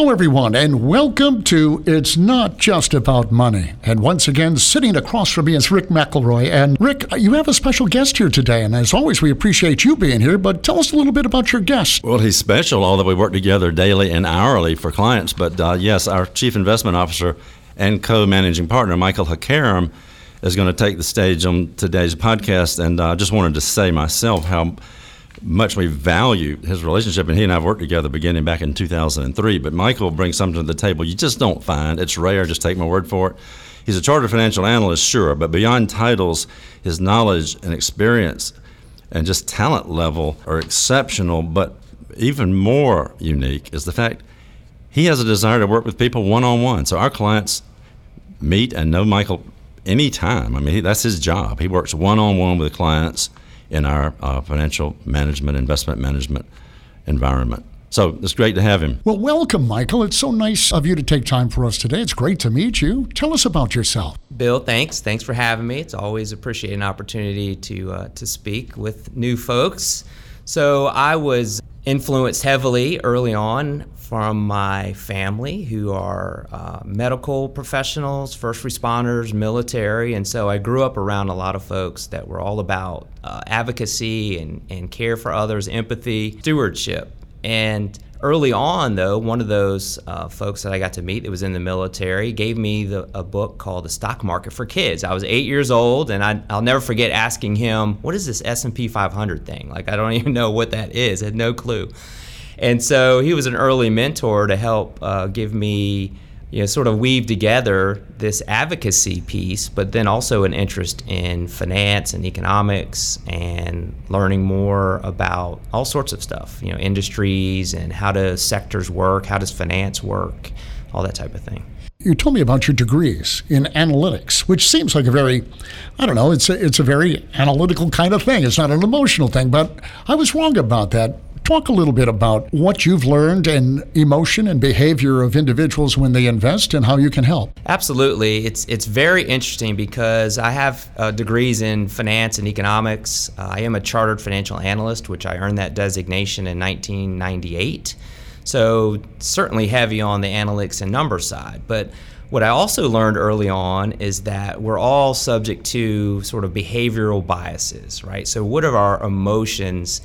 Hello, everyone, and welcome to It's Not Just About Money. And once again, sitting across from me is Rick McElroy. And Rick, you have a special guest here today. And as always, we appreciate you being here. But tell us a little bit about your guest. Well, he's special, although we work together daily and hourly for clients. But uh, yes, our Chief Investment Officer and co managing partner, Michael Hakaram, is going to take the stage on today's podcast. And I uh, just wanted to say myself how much we value his relationship, and he and I have worked together beginning back in 2003. But Michael brings something to the table you just don't find. It's rare. Just take my word for it. He's a chartered financial analyst, sure, but beyond titles, his knowledge and experience and just talent level are exceptional. But even more unique is the fact he has a desire to work with people one on one. So our clients meet and know Michael anytime. I mean, that's his job. He works one on one with clients in our uh, financial management, investment management environment. So it's great to have him. Well, welcome, Michael. It's so nice of you to take time for us today. It's great to meet you. Tell us about yourself. Bill, thanks. Thanks for having me. It's always appreciate an opportunity to uh, to speak with new folks. So I was influenced heavily early on from my family who are uh, medical professionals, first responders, military. And so I grew up around a lot of folks that were all about uh, advocacy and, and care for others, empathy, stewardship. And early on, though, one of those uh, folks that I got to meet that was in the military gave me the, a book called The Stock Market for Kids. I was eight years old, and I, will never forget asking him, "What is this S&P 500 thing?" Like I don't even know what that is. I had no clue. And so he was an early mentor to help uh, give me, you know, sort of weave together this advocacy piece, but then also an interest in finance and economics and learning more about all sorts of stuff, you know, industries and how do sectors work, how does finance work, all that type of thing. You told me about your degrees in analytics, which seems like a very, I don't know, it's a, it's a very analytical kind of thing. It's not an emotional thing, but I was wrong about that. Talk a little bit about what you've learned and emotion and behavior of individuals when they invest and how you can help. Absolutely. It's, it's very interesting because I have uh, degrees in finance and economics. Uh, I am a chartered financial analyst, which I earned that designation in 1998. So, certainly heavy on the analytics and number side. But what I also learned early on is that we're all subject to sort of behavioral biases, right? So, what are our emotions?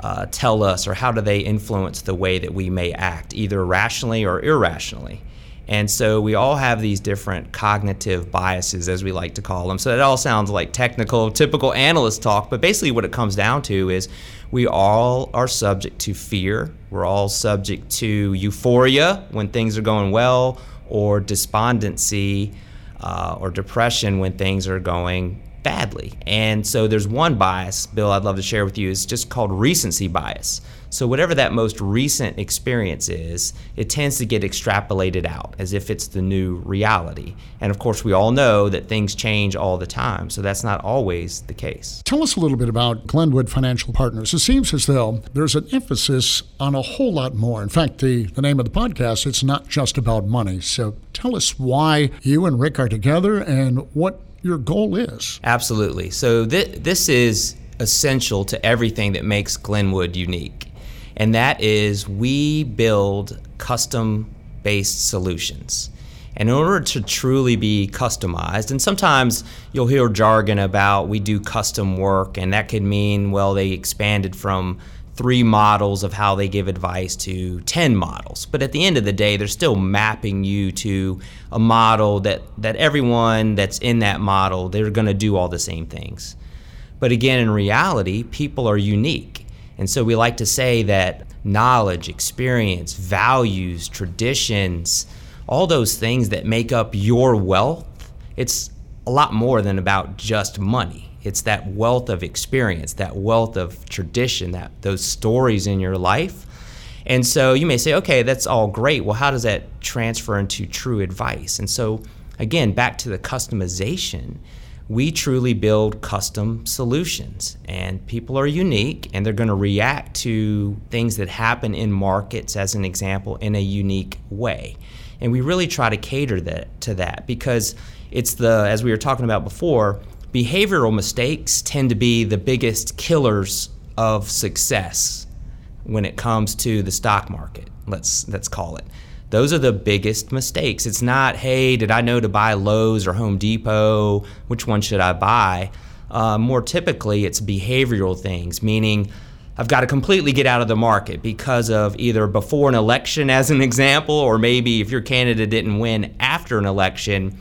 Uh, tell us or how do they influence the way that we may act, either rationally or irrationally. And so we all have these different cognitive biases, as we like to call them. So it all sounds like technical, typical analyst talk, but basically what it comes down to is we all are subject to fear. We're all subject to euphoria when things are going well, or despondency uh, or depression when things are going badly. And so there's one bias, Bill, I'd love to share with you, is just called recency bias. So whatever that most recent experience is, it tends to get extrapolated out as if it's the new reality. And of course, we all know that things change all the time, so that's not always the case. Tell us a little bit about Glenwood Financial Partners. It seems as though there's an emphasis on a whole lot more. In fact, the, the name of the podcast, it's not just about money. So tell us why you and Rick are together and what your goal is. Absolutely. So th- this is essential to everything that makes Glenwood unique, and that is we build custom based solutions. And in order to truly be customized, and sometimes you'll hear jargon about we do custom work, and that could mean, well, they expanded from three models of how they give advice to 10 models. But at the end of the day, they're still mapping you to a model that, that everyone that's in that model, they're going to do all the same things. But again, in reality, people are unique. And so we like to say that knowledge, experience, values, traditions, all those things that make up your wealth, it's a lot more than about just money it's that wealth of experience, that wealth of tradition, that those stories in your life. And so you may say, okay, that's all great. Well, how does that transfer into true advice? And so, again, back to the customization, we truly build custom solutions. And people are unique and they're going to react to things that happen in markets, as an example, in a unique way. And we really try to cater that, to that because it's the, as we were talking about before, behavioral mistakes tend to be the biggest killers of success when it comes to the stock market. Let's let's call it. Those are the biggest mistakes. It's not, hey, did I know to buy Lowe's or Home Depot? Which one should I buy? Uh, more typically, it's behavioral things, meaning I've got to completely get out of the market because of either before an election, as an example, or maybe if your candidate didn't win after an election,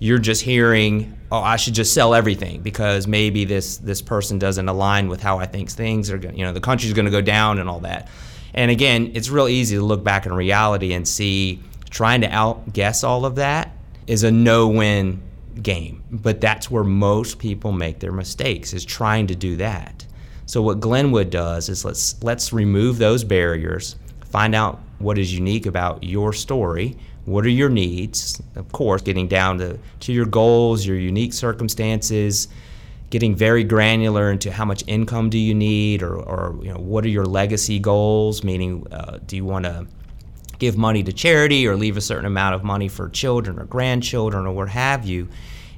you're just hearing, oh, I should just sell everything because maybe this this person doesn't align with how I think things are going. You know, the country's going to go down and all that. And again, it's real easy to look back in reality and see trying to outguess all of that is a no-win game. But that's where most people make their mistakes is trying to do that. So what Glenwood does is let's let's remove those barriers, find out what is unique about your story, what are your needs, of course, getting down to, to your goals, your unique circumstances, getting very granular into how much income do you need or, or you know what are your legacy goals? Meaning uh, do you want to give money to charity or leave a certain amount of money for children or grandchildren or what have you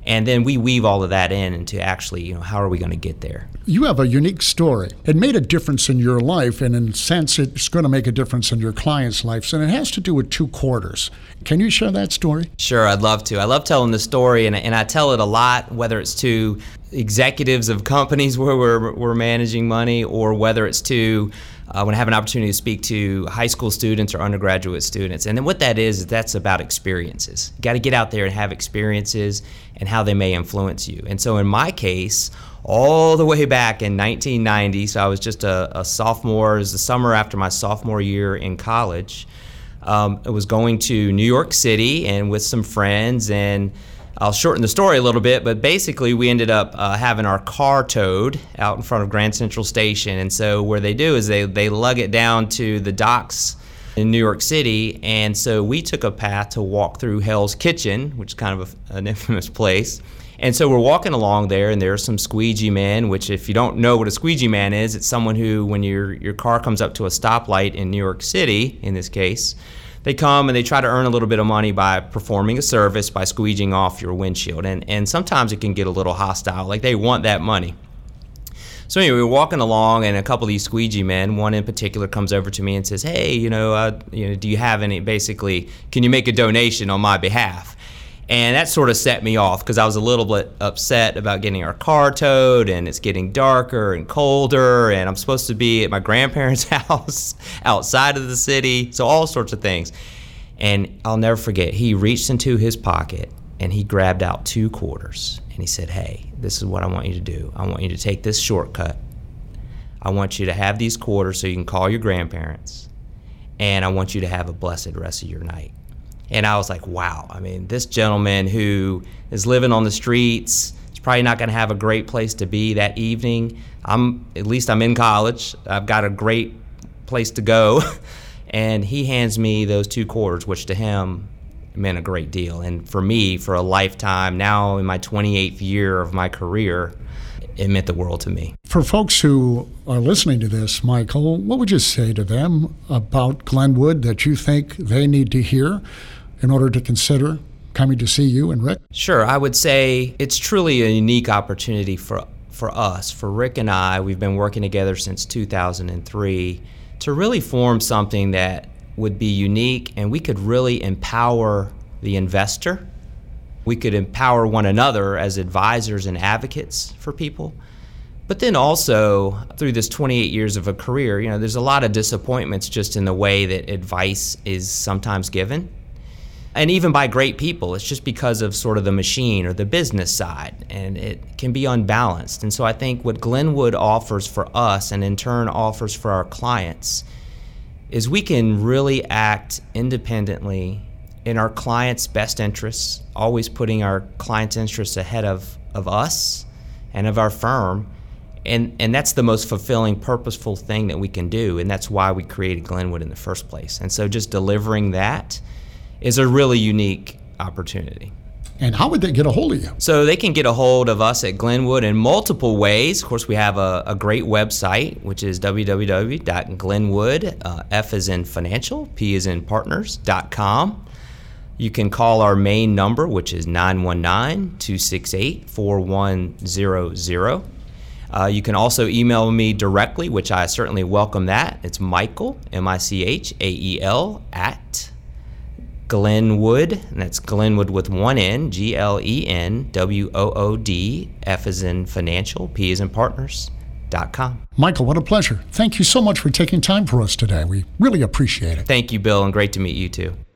and then we weave all of that in into actually you know how are we going to get there? You have a unique story. It made a difference in your life and in a sense it's going to make a difference in your clients' lives and it has to do with two quarters. Can you share that story? Sure i'd love to. I love telling the story and, and i tell it a lot whether it's to executives of companies where we're, we're managing money or whether it's to uh, when I have an opportunity to speak to high school students or undergraduate students. And then what that is, that's about experiences. You got to get out there and have experiences and how they may influence you. And so in my case, all the way back in 1990, so I was just a, a sophomore, it was the summer after my sophomore year in college. Um, I was going to New York City and with some friends and I'll shorten the story a little bit, but basically, we ended up uh, having our car towed out in front of Grand Central Station. And so, where they do is they, they lug it down to the docks in New York City. And so, we took a path to walk through Hell's Kitchen, which is kind of a, an infamous place. And so, we're walking along there, and there are some squeegee men, which, if you don't know what a squeegee man is, it's someone who, when your, your car comes up to a stoplight in New York City, in this case, they come and they try to earn a little bit of money by performing a service by squeegeeing off your windshield. And, and sometimes it can get a little hostile, like they want that money. So anyway, we are walking along, and a couple of these squeegee men, one in particular, comes over to me and says, "Hey, you know, uh, you know, do you have any? Basically, can you make a donation on my behalf?" And that sort of set me off because I was a little bit upset about getting our car towed and it's getting darker and colder and I'm supposed to be at my grandparents' house outside of the city. So, all sorts of things. And I'll never forget, he reached into his pocket and he grabbed out two quarters and he said, Hey, this is what I want you to do. I want you to take this shortcut. I want you to have these quarters so you can call your grandparents. And I want you to have a blessed rest of your night. And I was like, wow, I mean, this gentleman who is living on the streets, is probably not going to have a great place to be that evening. I'm at least I'm in college. I've got a great place to go. and he hands me those two quarters, which to him meant a great deal. And for me, for a lifetime, now in my 28th year of my career, it meant the world to me. For folks who are listening to this, Michael, what would you say to them about Glenwood that you think they need to hear in order to consider coming to see you and Rick? Sure. I would say it's truly a unique opportunity for, for us, for Rick and I. We've been working together since 2003 to really form something that would be unique and we could really empower the investor. We could empower one another as advisors and advocates for people. But then also, through this 28 years of a career, you know, there's a lot of disappointments just in the way that advice is sometimes given and even by great people. It's just because of sort of the machine or the business side, and it can be unbalanced. And so I think what Glenwood offers for us, and in turn offers for our clients, is we can really act independently in our clients' best interests, always putting our clients' interests ahead of, of us and of our firm. And, and that's the most fulfilling, purposeful thing that we can do. And that's why we created Glenwood in the first place. And so just delivering that is a really unique opportunity. And how would they get a hold of you? So they can get a hold of us at Glenwood in multiple ways. Of course, we have a, a great website, which is www.glenwood, uh, F is in financial, P is in partners.com. You can call our main number, which is 919 268 4100. Uh, you can also email me directly, which I certainly welcome that. It's Michael, M I C H A E L, at Glenwood, and that's Glenwood with one N, G L E N W O O D, F is in financial, P is in partners. Dot com. Michael, what a pleasure. Thank you so much for taking time for us today. We really appreciate it. Thank you, Bill, and great to meet you too.